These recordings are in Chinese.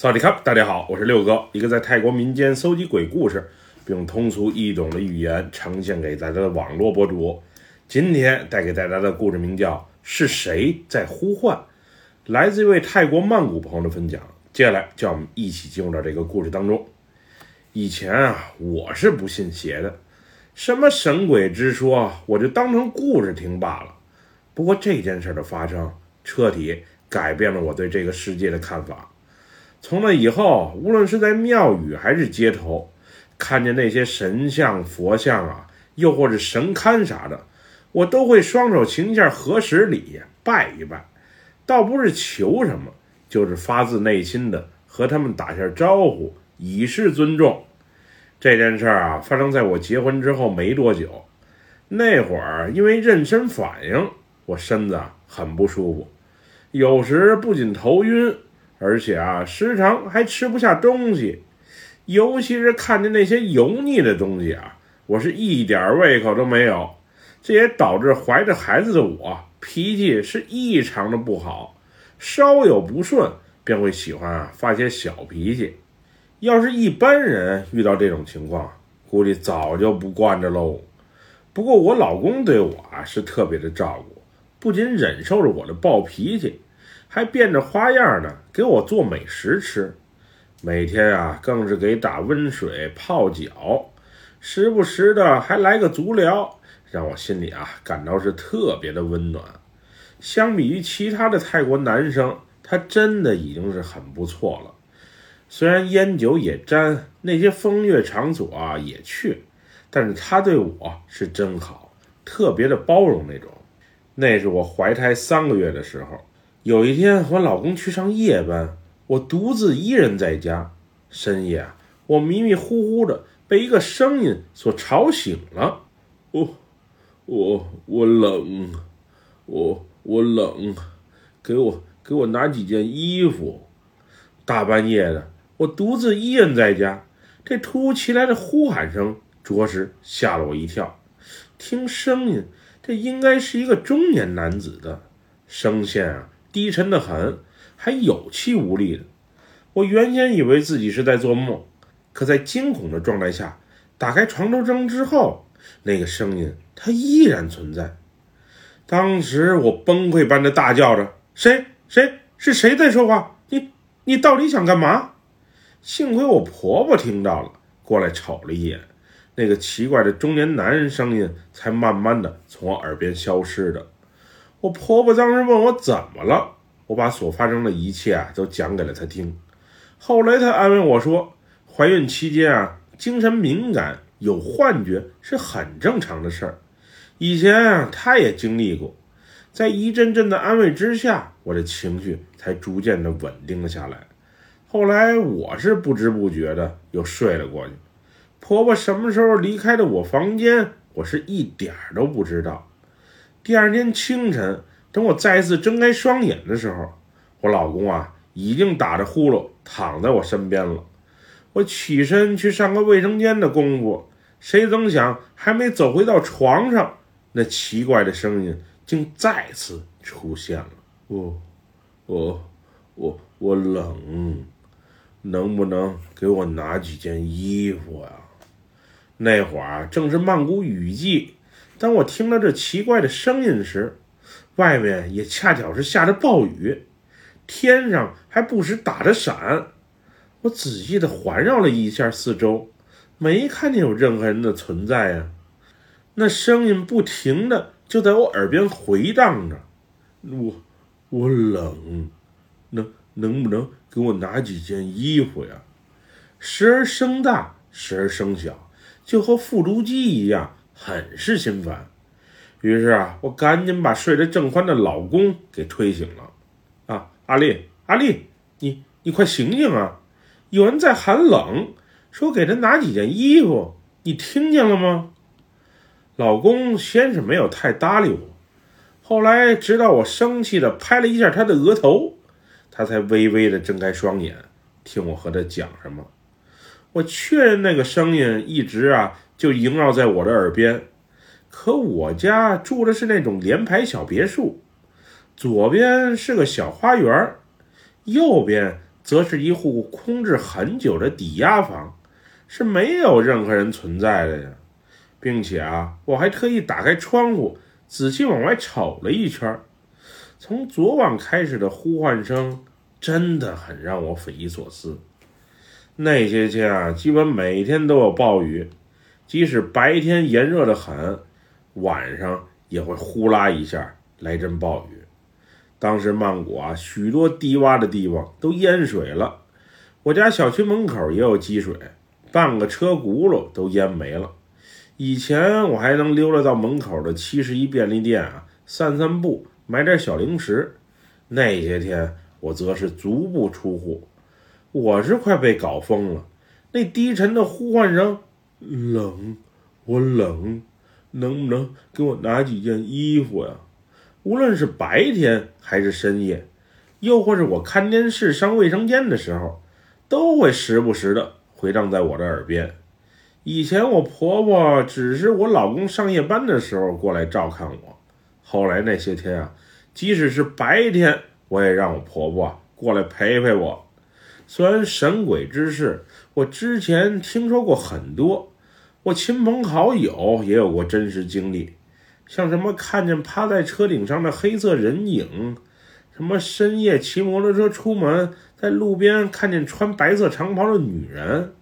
萨迪卡，大家好，我是六哥，一个在泰国民间搜集鬼故事，并用通俗易懂的语言呈现给大家的网络博主。今天带给大家的故事名叫《是谁在呼唤》，来自一位泰国曼谷朋友的分享。接下来，叫我们一起进入到这个故事当中。以前啊，我是不信邪的，什么神鬼之说，我就当成故事听罢了。不过这件事的发生，彻底改变了我对这个世界的看法。从那以后，无论是在庙宇还是街头，看见那些神像、佛像啊，又或者神龛啥的，我都会双手擎下，合十礼，拜一拜。倒不是求什么，就是发自内心的和他们打下招呼，以示尊重。这件事儿啊，发生在我结婚之后没多久。那会儿因为妊娠反应，我身子很不舒服，有时不仅头晕。而且啊，时常还吃不下东西，尤其是看见那些油腻的东西啊，我是一点胃口都没有。这也导致怀着孩子的我脾气是异常的不好，稍有不顺便会喜欢啊发些小脾气。要是一般人遇到这种情况，估计早就不惯着喽。不过我老公对我啊是特别的照顾，不仅忍受着我的暴脾气。还变着花样的给我做美食吃，每天啊更是给打温水泡脚，时不时的还来个足疗，让我心里啊感到是特别的温暖。相比于其他的泰国男生，他真的已经是很不错了。虽然烟酒也沾，那些风月场所啊也去，但是他对我是真好，特别的包容那种。那是我怀胎三个月的时候。有一天，我老公去上夜班，我独自一人在家。深夜啊，我迷迷糊糊的被一个声音所吵醒了。我、我、我冷，我、我冷，给我给我拿几件衣服。大半夜的，我独自一人在家，这突如其来的呼喊声着实吓了我一跳。听声音，这应该是一个中年男子的声线啊。低沉的很，还有气无力的。我原先以为自己是在做梦，可在惊恐的状态下打开床头灯之后，那个声音它依然存在。当时我崩溃般的大叫着：“谁？谁？是谁在说话？你你到底想干嘛？”幸亏我婆婆听到了，过来瞅了一眼，那个奇怪的中年男人声音才慢慢的从我耳边消失的。我婆婆当时问我怎么了，我把所发生的一切啊都讲给了她听。后来她安慰我说，怀孕期间啊，精神敏感、有幻觉是很正常的事儿。以前啊，她也经历过。在一阵阵的安慰之下，我的情绪才逐渐的稳定了下来。后来我是不知不觉的又睡了过去。婆婆什么时候离开的我房间，我是一点儿都不知道。第二天清晨，等我再次睁开双眼的时候，我老公啊已经打着呼噜躺在我身边了。我起身去上个卫生间的功夫，谁曾想还没走回到床上，那奇怪的声音竟再次出现了。我、我、我、我冷，能不能给我拿几件衣服呀？那会儿正是曼谷雨季。当我听到这奇怪的声音时，外面也恰巧是下着暴雨，天上还不时打着闪。我仔细的环绕了一下四周，没看见有任何人的存在呀。那声音不停的就在我耳边回荡着：“我，我冷，能能不能给我拿几件衣服呀？”时而声大，时而声小，就和复读机一样。很是心烦，于是啊，我赶紧把睡得正欢的老公给推醒了。啊，阿丽，阿丽，你你快醒醒啊！有人在喊冷，说给他拿几件衣服，你听见了吗？老公先是没有太搭理我，后来直到我生气的拍了一下他的额头，他才微微的睁开双眼，听我和他讲什么。我确认那个声音一直啊。就萦绕在我的耳边，可我家住的是那种联排小别墅，左边是个小花园，右边则是一户空置很久的抵押房，是没有任何人存在的呀，并且啊，我还特意打开窗户，仔细往外瞅了一圈。从昨晚开始的呼唤声，真的很让我匪夷所思。那些天啊，基本每天都有暴雨，即使白天炎热的很，晚上也会呼啦一下来阵暴雨。当时曼谷啊，许多低洼的地方都淹水了，我家小区门口也有积水，半个车轱辘都淹没了。以前我还能溜达到门口的七十一便利店啊，散散步，买点小零食。那些天我则是足不出户，我是快被搞疯了。那低沉的呼唤声，冷，我冷，能不能给我拿几件衣服呀？无论是白天还是深夜，又或是我看电视、上卫生间的时候，都会时不时的回荡在我的耳边。以前我婆婆只是我老公上夜班的时候过来照看我，后来那些天啊，即使是白天，我也让我婆婆过来陪陪我。虽然神鬼之事，我之前听说过很多，我亲朋好友也有过真实经历。像什么看见趴在车顶上的黑色人影，什么深夜骑摩托车出门，在路边看见穿白色长袍的女人，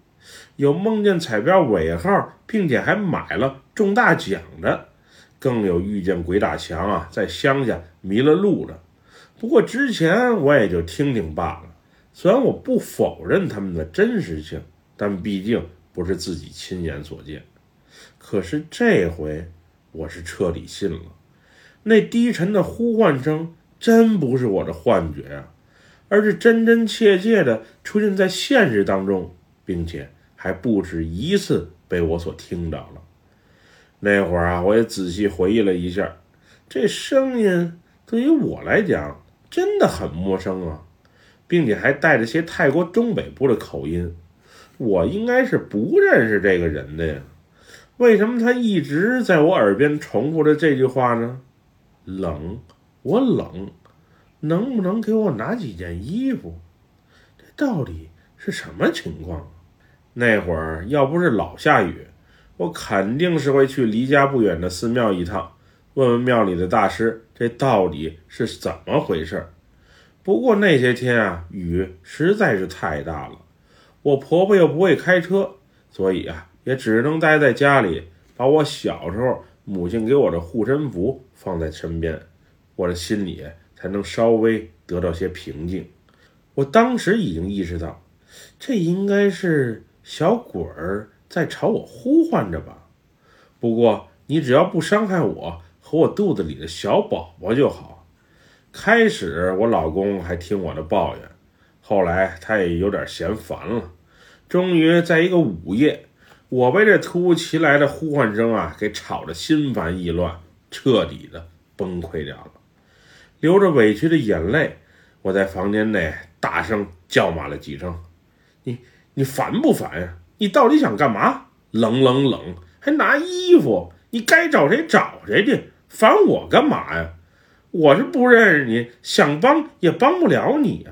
有梦见彩票尾号并且还买了中大奖的，更有遇见鬼打墙啊，在乡下迷了路的。不过之前我也就听听罢了，虽然我不否认他们的真实性，但毕竟不是自己亲眼所见。可是这回。我是彻底信了，那低沉的呼唤声真不是我的幻觉啊，而是真真切切的出现在现实当中，并且还不止一次被我所听到了。那会儿啊，我也仔细回忆了一下，这声音对于我来讲真的很陌生啊，并且还带着些泰国中北部的口音，我应该是不认识这个人的呀。为什么他一直在我耳边重复着这句话呢？冷，我冷，能不能给我拿几件衣服？这到底是什么情况？那会儿要不是老下雨，我肯定是会去离家不远的寺庙一趟，问问庙里的大师，这到底是怎么回事。不过那些天啊，雨实在是太大了，我婆婆又不会开车，所以啊。也只能待在家里，把我小时候母亲给我的护身符放在身边，我的心里才能稍微得到些平静。我当时已经意识到，这应该是小鬼儿在朝我呼唤着吧。不过你只要不伤害我和我肚子里的小宝宝就好。开始我老公还听我的抱怨，后来他也有点嫌烦了，终于在一个午夜。我被这突如其来的呼唤声啊给吵得心烦意乱，彻底的崩溃掉了。流着委屈的眼泪，我在房间内大声叫骂了几声：“你你烦不烦呀？你到底想干嘛？冷冷冷，还拿衣服？你该找谁找谁去，烦我干嘛呀？我是不认识你，想帮也帮不了你呀。”